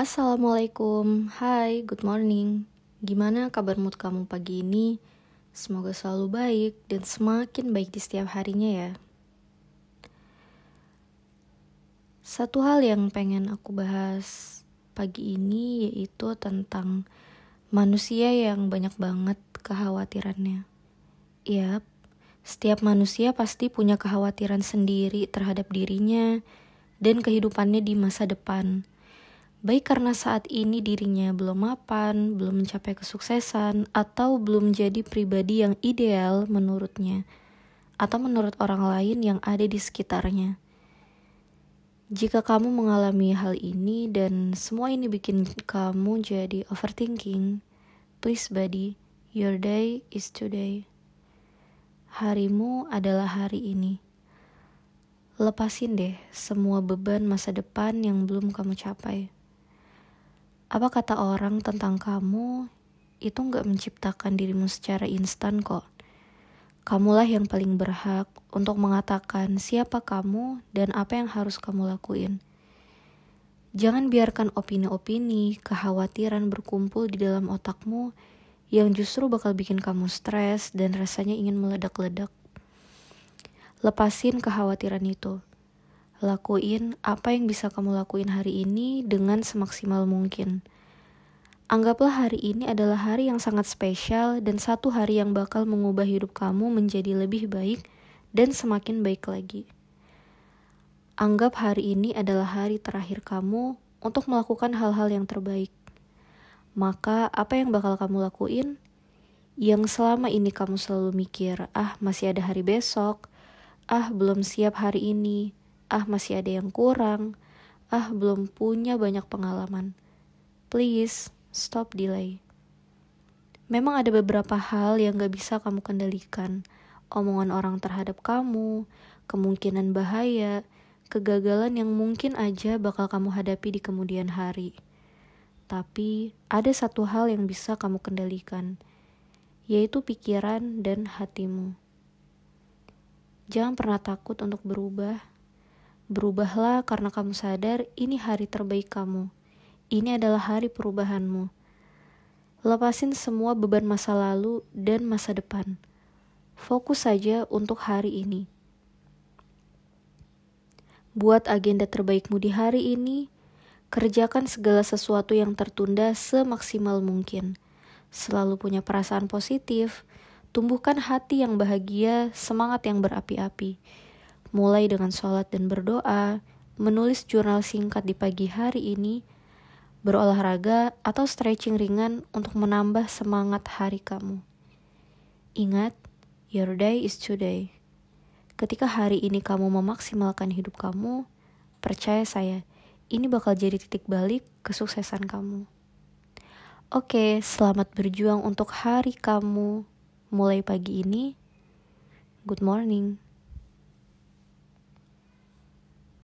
Assalamualaikum, hai, good morning. Gimana kabar mood kamu pagi ini? Semoga selalu baik dan semakin baik di setiap harinya ya. Satu hal yang pengen aku bahas pagi ini yaitu tentang manusia yang banyak banget kekhawatirannya. Yap, setiap manusia pasti punya kekhawatiran sendiri terhadap dirinya dan kehidupannya di masa depan baik karena saat ini dirinya belum mapan, belum mencapai kesuksesan, atau belum menjadi pribadi yang ideal menurutnya, atau menurut orang lain yang ada di sekitarnya. Jika kamu mengalami hal ini dan semua ini bikin kamu jadi overthinking, please buddy, your day is today. Harimu adalah hari ini. Lepasin deh semua beban masa depan yang belum kamu capai. Apa kata orang tentang kamu itu nggak menciptakan dirimu secara instan kok. Kamulah yang paling berhak untuk mengatakan siapa kamu dan apa yang harus kamu lakuin. Jangan biarkan opini-opini, kekhawatiran berkumpul di dalam otakmu yang justru bakal bikin kamu stres dan rasanya ingin meledak-ledak. Lepasin kekhawatiran itu Lakuin apa yang bisa kamu lakuin hari ini dengan semaksimal mungkin. Anggaplah hari ini adalah hari yang sangat spesial dan satu hari yang bakal mengubah hidup kamu menjadi lebih baik dan semakin baik lagi. Anggap hari ini adalah hari terakhir kamu untuk melakukan hal-hal yang terbaik. Maka, apa yang bakal kamu lakuin? Yang selama ini kamu selalu mikir, "Ah, masih ada hari besok. Ah, belum siap hari ini." Ah masih ada yang kurang, ah belum punya banyak pengalaman. Please, stop delay. Memang ada beberapa hal yang gak bisa kamu kendalikan. Omongan orang terhadap kamu, kemungkinan bahaya, kegagalan yang mungkin aja bakal kamu hadapi di kemudian hari. Tapi ada satu hal yang bisa kamu kendalikan, yaitu pikiran dan hatimu. Jangan pernah takut untuk berubah Berubahlah karena kamu sadar ini hari terbaik kamu. Ini adalah hari perubahanmu. Lepasin semua beban masa lalu dan masa depan. Fokus saja untuk hari ini. Buat agenda terbaikmu di hari ini. Kerjakan segala sesuatu yang tertunda semaksimal mungkin. Selalu punya perasaan positif. Tumbuhkan hati yang bahagia, semangat yang berapi-api mulai dengan sholat dan berdoa, menulis jurnal singkat di pagi hari ini, berolahraga, atau stretching ringan untuk menambah semangat hari kamu. Ingat, your day is today. Ketika hari ini kamu memaksimalkan hidup kamu, percaya saya, ini bakal jadi titik balik kesuksesan kamu. Oke, selamat berjuang untuk hari kamu mulai pagi ini. Good morning.